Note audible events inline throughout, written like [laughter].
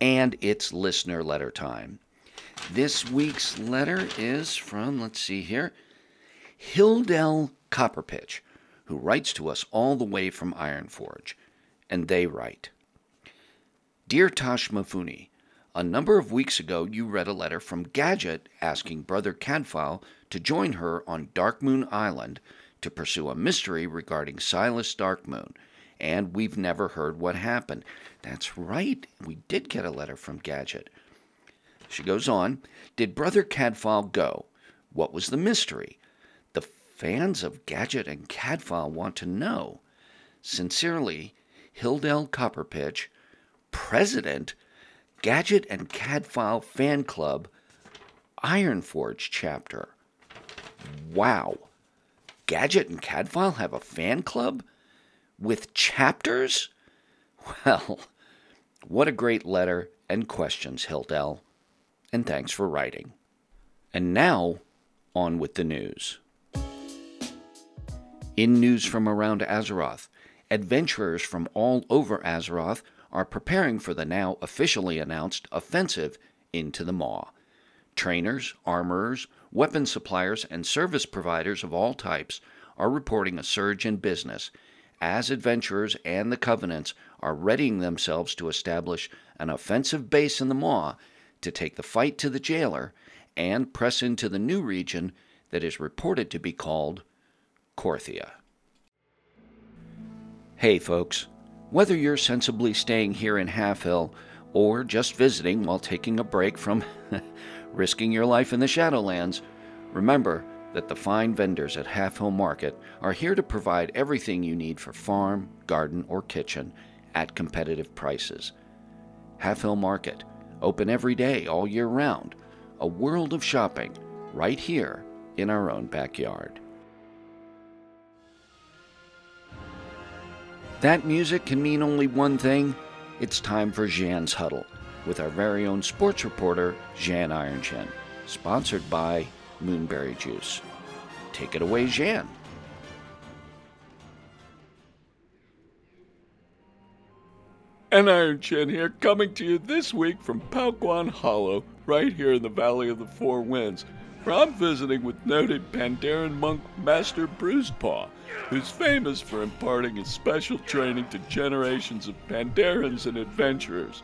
And it's listener letter time. This week's letter is from, let's see here, Hildel Copperpitch, who writes to us all the way from Ironforge. And they write Dear Toshmifune, a number of weeks ago you read a letter from Gadget asking Brother Cadfile to join her on Darkmoon Island to pursue a mystery regarding Silas Darkmoon, and we've never heard what happened. That's right, we did get a letter from Gadget. She goes on Did Brother Cadfile go? What was the mystery? The fans of Gadget and Cadfile want to know. Sincerely, Hildel Copperpitch, President, Gadget and Cadfile Fan Club, Ironforge Chapter. Wow. Gadget and Cadfile have a fan club? With chapters? Well, what a great letter and questions, Hildel. And thanks for writing. And now, on with the news. In news from around Azeroth, adventurers from all over Azeroth are preparing for the now officially announced offensive into the Maw. Trainers, armorers, weapon suppliers, and service providers of all types are reporting a surge in business as adventurers and the Covenants are readying themselves to establish an offensive base in the Maw to take the fight to the jailer and press into the new region that is reported to be called Korthia. Hey, folks. Whether you're sensibly staying here in Halfhill or just visiting while taking a break from [laughs] risking your life in the Shadowlands, remember that the fine vendors at Halfhill Market are here to provide everything you need for farm, garden, or kitchen at competitive prices. Halfhill Market, open every day all year round, a world of shopping right here in our own backyard. That music can mean only one thing. It's time for Zhan's Huddle with our very own sports reporter, Zhan Ironchin, sponsored by Moonberry Juice. Take it away, Zhan. Zhan Ironchin here, coming to you this week from Paoquan Hollow, right here in the Valley of the Four Winds, where I'm visiting with noted Pandaren monk Master Bruisepaw who's famous for imparting his special training to generations of Pandarans and adventurers.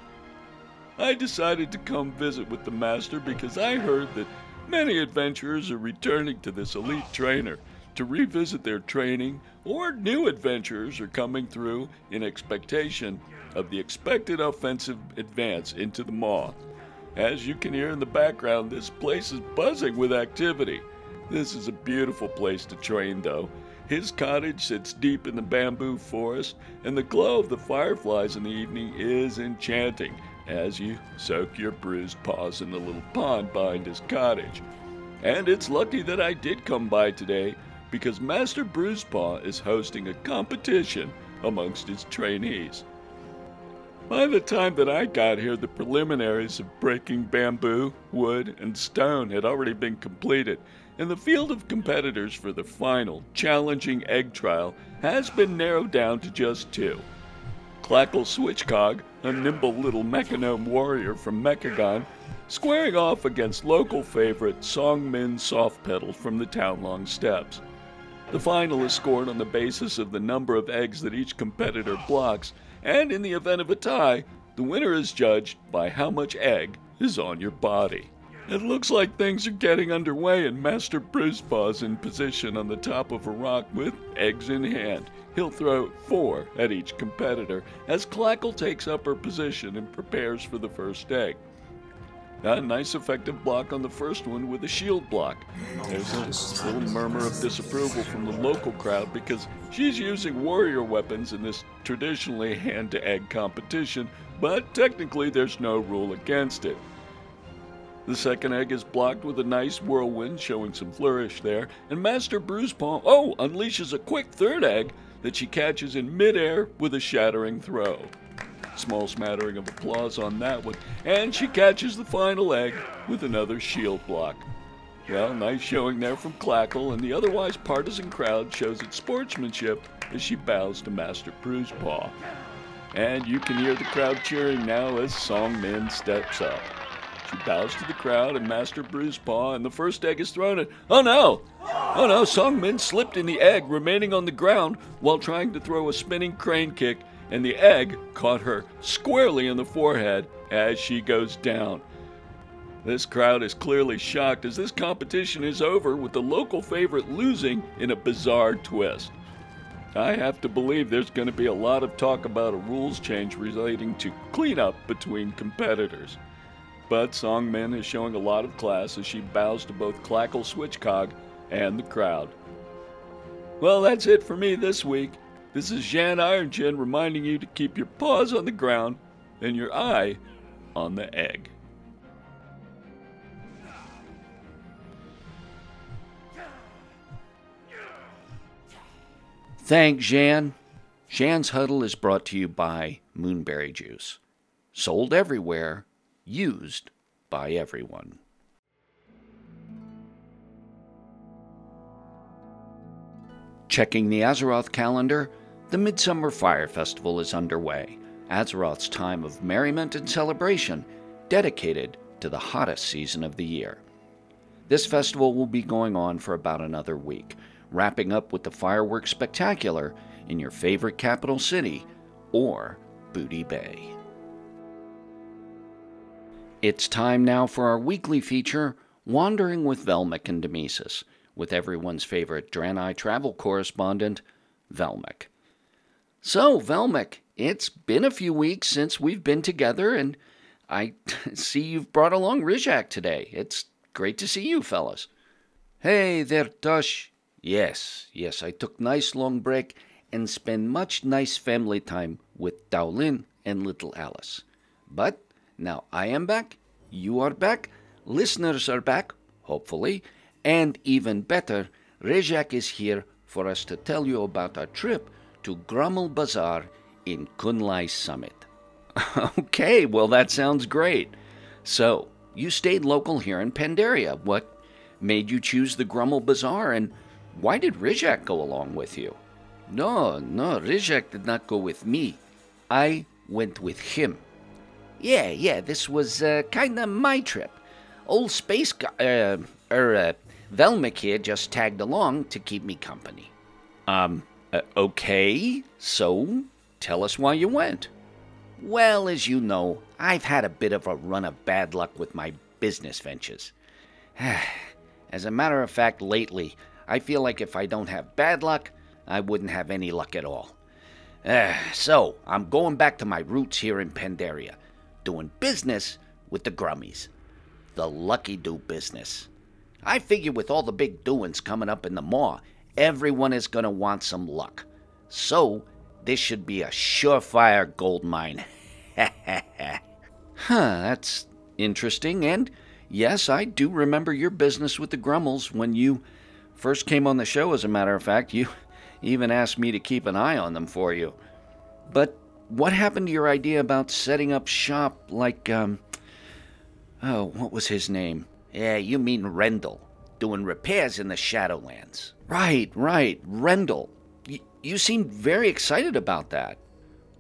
I decided to come visit with the master because I heard that many adventurers are returning to this elite trainer to revisit their training, or new adventurers are coming through in expectation of the expected offensive advance into the Maw. As you can hear in the background, this place is buzzing with activity. This is a beautiful place to train, though, his cottage sits deep in the bamboo forest, and the glow of the fireflies in the evening is enchanting as you soak your bruised paws in the little pond behind his cottage. And it's lucky that I did come by today because Master Bruisepaw is hosting a competition amongst his trainees. By the time that I got here, the preliminaries of breaking bamboo, wood, and stone had already been completed, and the field of competitors for the final, challenging egg trial has been narrowed down to just two. Clackle Switchcog, a nimble little mechagnome warrior from Mechagon, squaring off against local favorite Songmin Softpedal from the Townlong Steppes. The final is scored on the basis of the number of eggs that each competitor blocks, and in the event of a tie, the winner is judged by how much egg is on your body. It looks like things are getting underway, and Master Bruisepaw's in position on the top of a rock with eggs in hand. He'll throw four at each competitor as Clackle takes up her position and prepares for the first egg. A nice effective block on the first one with a shield block. There's a little murmur of disapproval from the local crowd because she's using warrior weapons in this traditionally hand to egg competition, but technically there's no rule against it. The second egg is blocked with a nice whirlwind, showing some flourish there, and Master Bruisepaw, oh, unleashes a quick third egg that she catches in midair with a shattering throw. Small smattering of applause on that one, and she catches the final egg with another shield block. Well, nice showing there from Clackle, and the otherwise partisan crowd shows its sportsmanship as she bows to Master Bruisepaw. And you can hear the crowd cheering now as Song Min steps up. She bows to the crowd and Master Bruisepaw, and the first egg is thrown at. Oh no! Oh no, Song Min slipped in the egg, remaining on the ground while trying to throw a spinning crane kick, and the egg caught her squarely in the forehead as she goes down. This crowd is clearly shocked as this competition is over with the local favorite losing in a bizarre twist. I have to believe there's going to be a lot of talk about a rules change relating to cleanup between competitors. But Song Min is showing a lot of class as she bows to both Clackle Switchcog and the crowd. Well, that's it for me this week. This is Zhan Ironchin reminding you to keep your paws on the ground and your eye on the egg. Thanks, Zhan. Zhan's Huddle is brought to you by Moonberry Juice. Sold everywhere used by everyone. Checking the Azeroth calendar, the Midsummer Fire Festival is underway, Azeroth's time of merriment and celebration, dedicated to the hottest season of the year. This festival will be going on for about another week, wrapping up with the fireworks spectacular in your favorite capital city or Booty Bay. It's time now for our weekly feature, Wandering with Velmic and Demesis, with everyone's favorite Draenei travel correspondent, Velmic. So, Velmic, it's been a few weeks since we've been together, and I [laughs] see you've brought along Rizhak today. It's great to see you, fellas. Hey there, Tush. Yes, yes, I took nice long break and spent much nice family time with Dowlin and little Alice. But now I am back, you are back, listeners are back, hopefully, and even better, Rizhak is here for us to tell you about our trip to Grummle Bazaar in Kunlai Summit. [laughs] okay, well, that sounds great. So, you stayed local here in Pandaria. What made you choose the Grummle Bazaar, and why did Rizhak go along with you? No, no, Rizhak did not go with me. I went with him. Yeah, yeah, this was uh, kind of my trip. Old space guy, uh, er, uh, Velmic here just tagged along to keep me company. Um, uh, okay, so tell us why you went. Well, as you know, I've had a bit of a run of bad luck with my business ventures. [sighs] As a matter of fact, lately, I feel like if I don't have bad luck, I wouldn't have any luck at all. Uh, [sighs] so, I'm going back to my roots here in Pandaria doing business with the Grummies. The lucky do business. I figure with all the big doings coming up in the maw, everyone is going to want some luck. So, this should be a surefire gold mine. [laughs] huh, that's interesting. And yes, I do remember your business with the Grummles when you first came on the show, as a matter of fact. You [laughs] even asked me to keep an eye on them for you. But what happened to your idea about setting up shop like, um, oh, what was his name? Yeah, you mean Rendell, doing repairs in the Shadowlands. Right, right, Rendell. Y- you seemed very excited about that.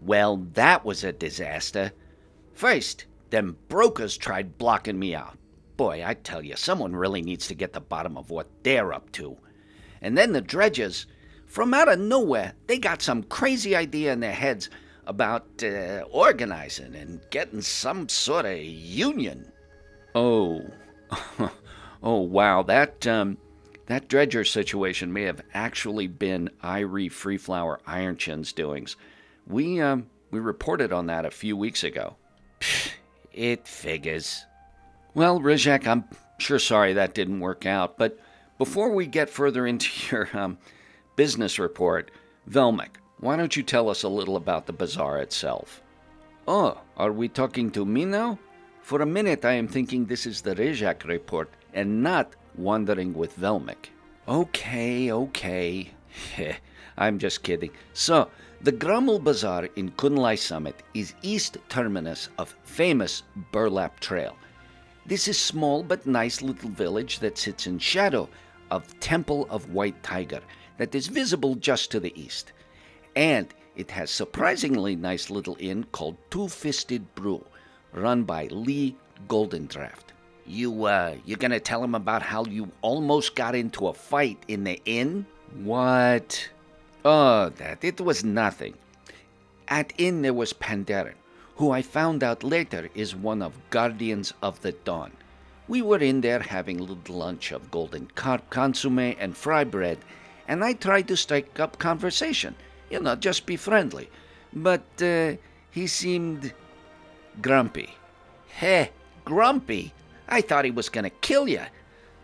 Well, that was a disaster. First, them brokers tried blocking me out. Boy, I tell you, someone really needs to get the bottom of what they're up to. And then the dredgers, from out of nowhere, they got some crazy idea in their heads about uh, organizing and getting some sort of union. Oh, [laughs] oh wow! That um, that dredger situation may have actually been Irie Freeflower Ironchin's doings. We um, we reported on that a few weeks ago. It figures. Well, Rizhak, I'm sure sorry that didn't work out, but before we get further into [laughs] your um, business report, Velmic, why don't you tell us a little about the bazaar itself? Oh, are we talking to me now? For a minute, I am thinking this is the Rizhak report and not Wandering with Velmic. Okay, okay. [laughs] I'm just kidding. So, the Grummle Bazaar in Kunlai Summit is east terminus of famous Burlap Trail. This is small but nice little village that sits in shadow of Temple of White Tiger that is visible just to the east. And it has surprisingly nice little inn called Two Fisted Brew, run by Lee Goldendraft. You uh you gonna tell him about how you almost got into a fight in the inn? What? Oh, that it was nothing. At inn there was Pandaren, who I found out later is one of Guardians of the Dawn. We were in there having a little lunch of golden carp consomme and fry bread, and I tried to strike up conversation, you know, just be friendly. But uh, he seemed grumpy. Heh, grumpy? I thought he was going to kill you.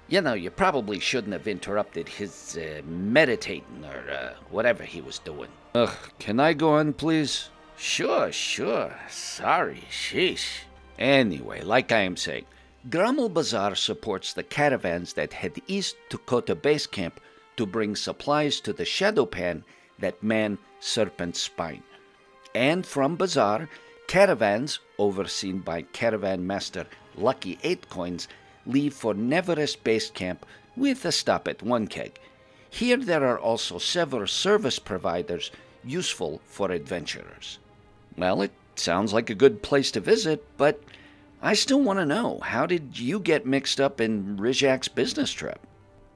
You know, you probably shouldn't have interrupted his uh, meditating or uh, whatever he was doing. Ugh, can I go on, please? Sure, sure. Sorry, sheesh. Anyway, like I am saying, Grummle Bazaar supports the caravans that head east to Kota Base Camp to bring supplies to the Shado-Pan that man Serpent Spine. And from Bazaar, caravans, overseen by Caravan Master Lucky 8 Coins, leave for Neverest Base Camp with a stop at One Keg. Here there are also several service providers useful for adventurers. Well, it sounds like a good place to visit, but I still want to know how did you get mixed up in Rizhak's business trip?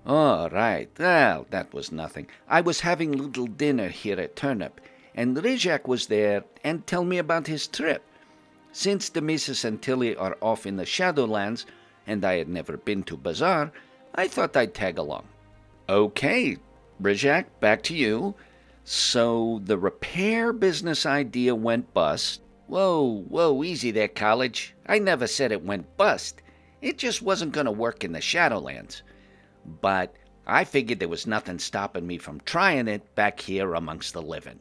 Oh, right. Well, that was nothing. I was having little dinner here at Turnip, and Rizhak was there and tell me about his trip. Since the Missus and Tilly are off in the Shadowlands, and I had never been to Bazaar, I thought I'd tag along. Okay, Rizhak, back to you. So the repair business idea went bust. Whoa, whoa, easy there, college. I never said it went bust. It just wasn't going to work in the Shadowlands. But I figured there was nothing stopping me from trying it back here amongst the living.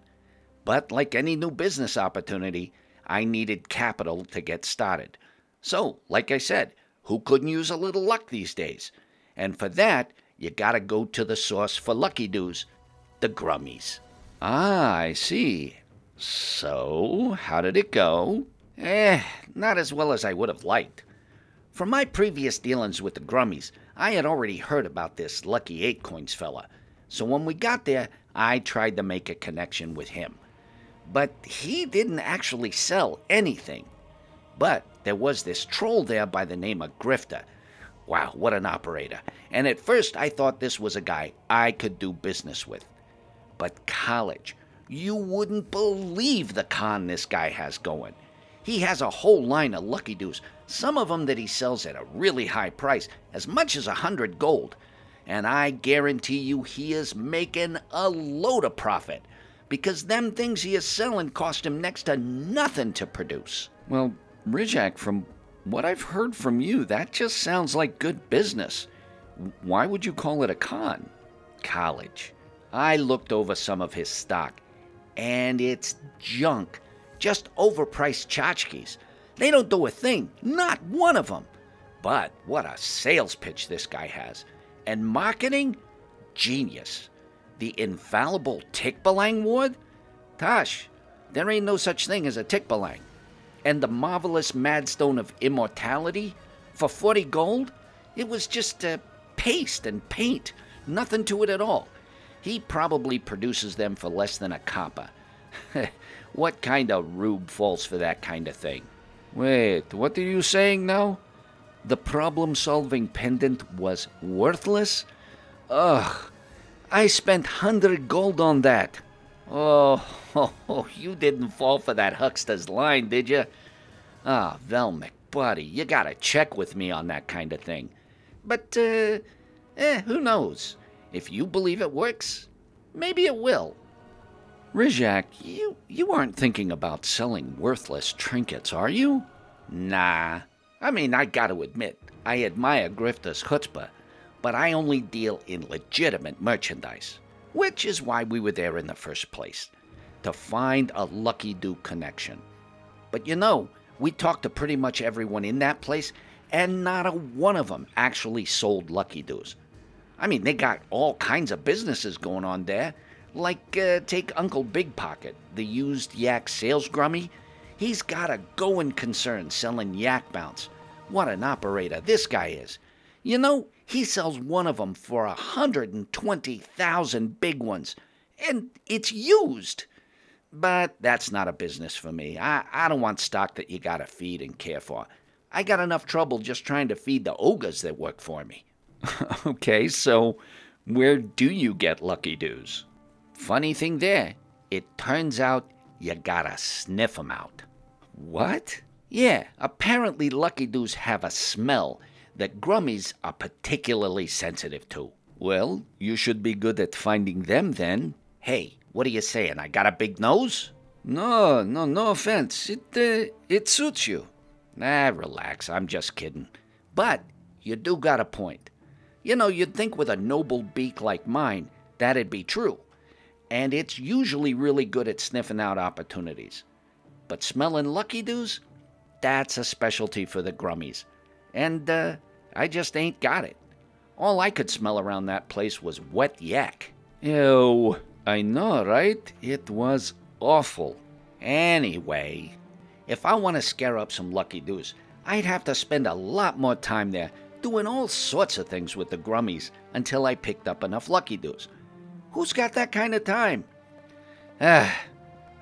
But like any new business opportunity, I needed capital to get started. So, like I said, who couldn't use a little luck these days? And for that, you gotta go to the source for lucky doos, the Grummies. Ah, I see. So, how did it go? Eh, not as well as I would have liked. From my previous dealings with the Grummies, I had already heard about this Lucky Eight Coins fella. So when we got there, I tried to make a connection with him. But he didn't actually sell anything. But there was this troll there by the name of Grifter. Wow, what an operator. And at first I thought this was a guy I could do business with. But college, you wouldn't believe the con this guy has going. He has a whole line of lucky doos, some of them that he sells at a really high price, as much as a hundred gold. And I guarantee you he is making a load of profit, because them things he is selling cost him next to nothing to produce. Well, Rizhak, from what I've heard from you, that just sounds like good business. Why would you call it a con? College. I looked over some of his stock, and it's junk. Just overpriced tchotchkes. They don't do a thing, not one of them. But what a sales pitch this guy has. And marketing? Genius. The infallible Tickbalang ward? Tosh, there ain't no such thing as a Tickbalang. And the marvelous Madstone of Immortality? For 40 gold? It was just uh, paste and paint. Nothing to it at all. He probably produces them for less than a copper. [laughs] what kind of rube falls for that kind of thing? Wait, what are you saying now? The problem solving pendant was worthless? Ugh, I spent 100 gold on that. Oh, oh, [laughs] oh, you didn't fall for that huckster's line, did you? Ah, oh, Velmic, buddy, you gotta check with me on that kind of thing. But, uh, eh, who knows? If you believe it works, maybe it will. Rizhak, you, you aren't thinking about selling worthless trinkets, are you? Nah. I mean, I gotta admit, I admire Grifter's chutzpah, but I only deal in legitimate merchandise, which is why we were there in the first place to find a Lucky Do connection. But you know, we talked to pretty much everyone in that place, and not a one of them actually sold Lucky Doos. I mean, they got all kinds of businesses going on there. Like, uh, take Uncle Big Pocket, the used yak sales grummy. He's got a going concern selling yak bounce. What an operator this guy is. You know, he sells one of them for a 120,000 big ones, and it's used. But that's not a business for me. I, I don't want stock that you gotta feed and care for. I got enough trouble just trying to feed the ogres that work for me. [laughs] okay, so where do you get Lucky Doos? Funny thing there, it turns out you gotta sniff 'em out. What? Yeah, apparently Lucky Doos have a smell that Grummies are particularly sensitive to. Well, you should be good at finding them then. Hey, what are you saying? I got a big nose? No, no, no offense. It, uh, it suits you. Nah, relax. I'm just kidding. But you do got a point. You know, you'd think with a noble beak like mine, that'd be true. And it's usually really good at sniffing out opportunities. But smelling Lucky Doos? That's a specialty for the Grummies. And, uh, I just ain't got it. All I could smell around that place was wet yak. Ew, I know, right? It was awful. Anyway, if I want to scare up some Lucky Doos, I'd have to spend a lot more time there doing all sorts of things with the Grummies until I picked up enough Lucky Doos. Who's got that kind of time? Ah,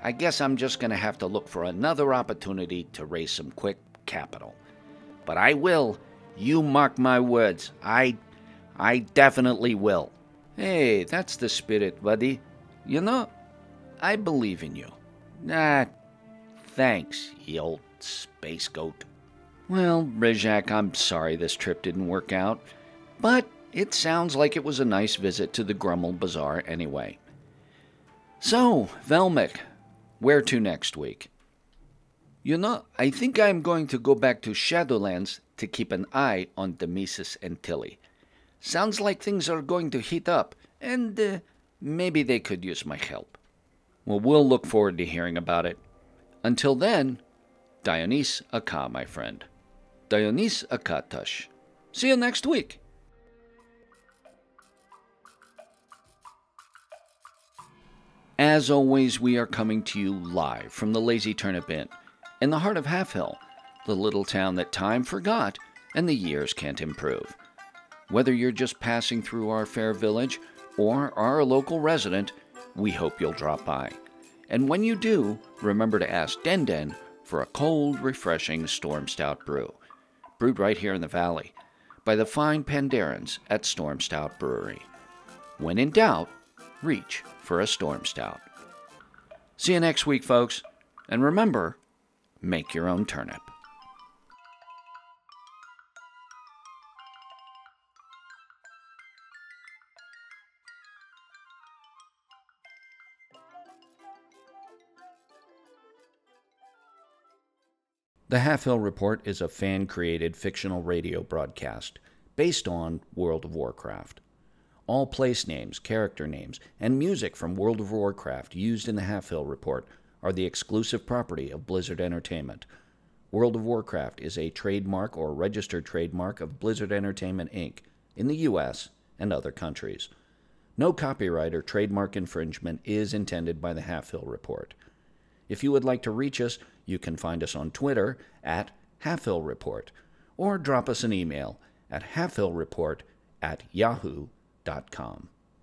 I guess I'm just going to have to look for another opportunity to raise some quick capital. But I will. You mark my words. I I definitely will. Hey, that's the spirit, buddy. You know, I believe in you. Ah, thanks, you old space goat. Well, Rizhak, I'm sorry this trip didn't work out, but it sounds like it was a nice visit to the Grummle Bazaar anyway. So, Velmic, where to next week? You know, I think I'm going to go back to Shadowlands to keep an eye on Demesis and Tilly. Sounds like things are going to heat up, and uh, maybe they could use my help. Well, we'll look forward to hearing about it. Until then, Dionys Aka, my friend. Dionys Akatash. See you next week. As always, we are coming to you live from the Lazy Turnip Inn in the heart of Halfhill, the little town that time forgot and the years can't improve. Whether you're just passing through our fair village or are a local resident, we hope you'll drop by. And when you do, remember to ask Den Den for a cold, refreshing Stormstout brew, brewed right here in the valley by the fine Pandarans at Stormstout Brewery. When in doubt, reach for a Stormstout. See you next week, folks, and remember, make your own turnip. The Halfhill Report is a fan created fictional radio broadcast based on World of Warcraft. All place names, character names, and music from World of Warcraft used in the Halfhill Report are the exclusive property of Blizzard Entertainment. World of Warcraft is a trademark or registered trademark of Blizzard Entertainment Inc. in the U.S. and other countries. No copyright or trademark infringement is intended by the Halfhill Report. If you would like to reach us, you can find us on Twitter at Halfhill Report or drop us an email at halfhillreport at yahoo.com.